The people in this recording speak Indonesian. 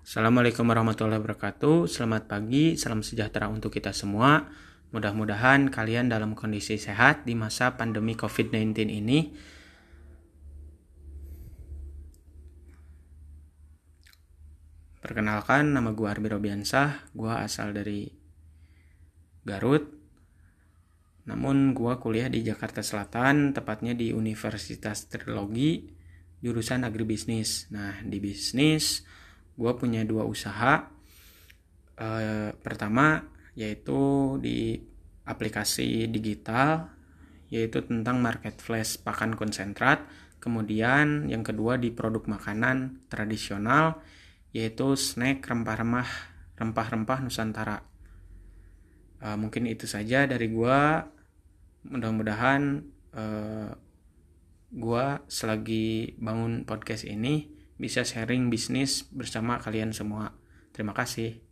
Assalamualaikum warahmatullahi wabarakatuh. Selamat pagi, salam sejahtera untuk kita semua. Mudah-mudahan kalian dalam kondisi sehat di masa pandemi COVID-19 ini. Perkenalkan, nama gue Arbi Robiansah. Gue asal dari Garut. Namun gue kuliah di Jakarta Selatan, tepatnya di Universitas Trilogi, jurusan agribisnis. Nah, di bisnis gue punya dua usaha. E, pertama yaitu di aplikasi digital yaitu tentang market flash pakan konsentrat. Kemudian yang kedua di produk makanan tradisional yaitu snack rempah-rempah rempah-rempah Nusantara. E, mungkin itu saja dari gue mudah-mudahan e, eh, gue selagi bangun podcast ini bisa sharing bisnis bersama kalian semua. Terima kasih.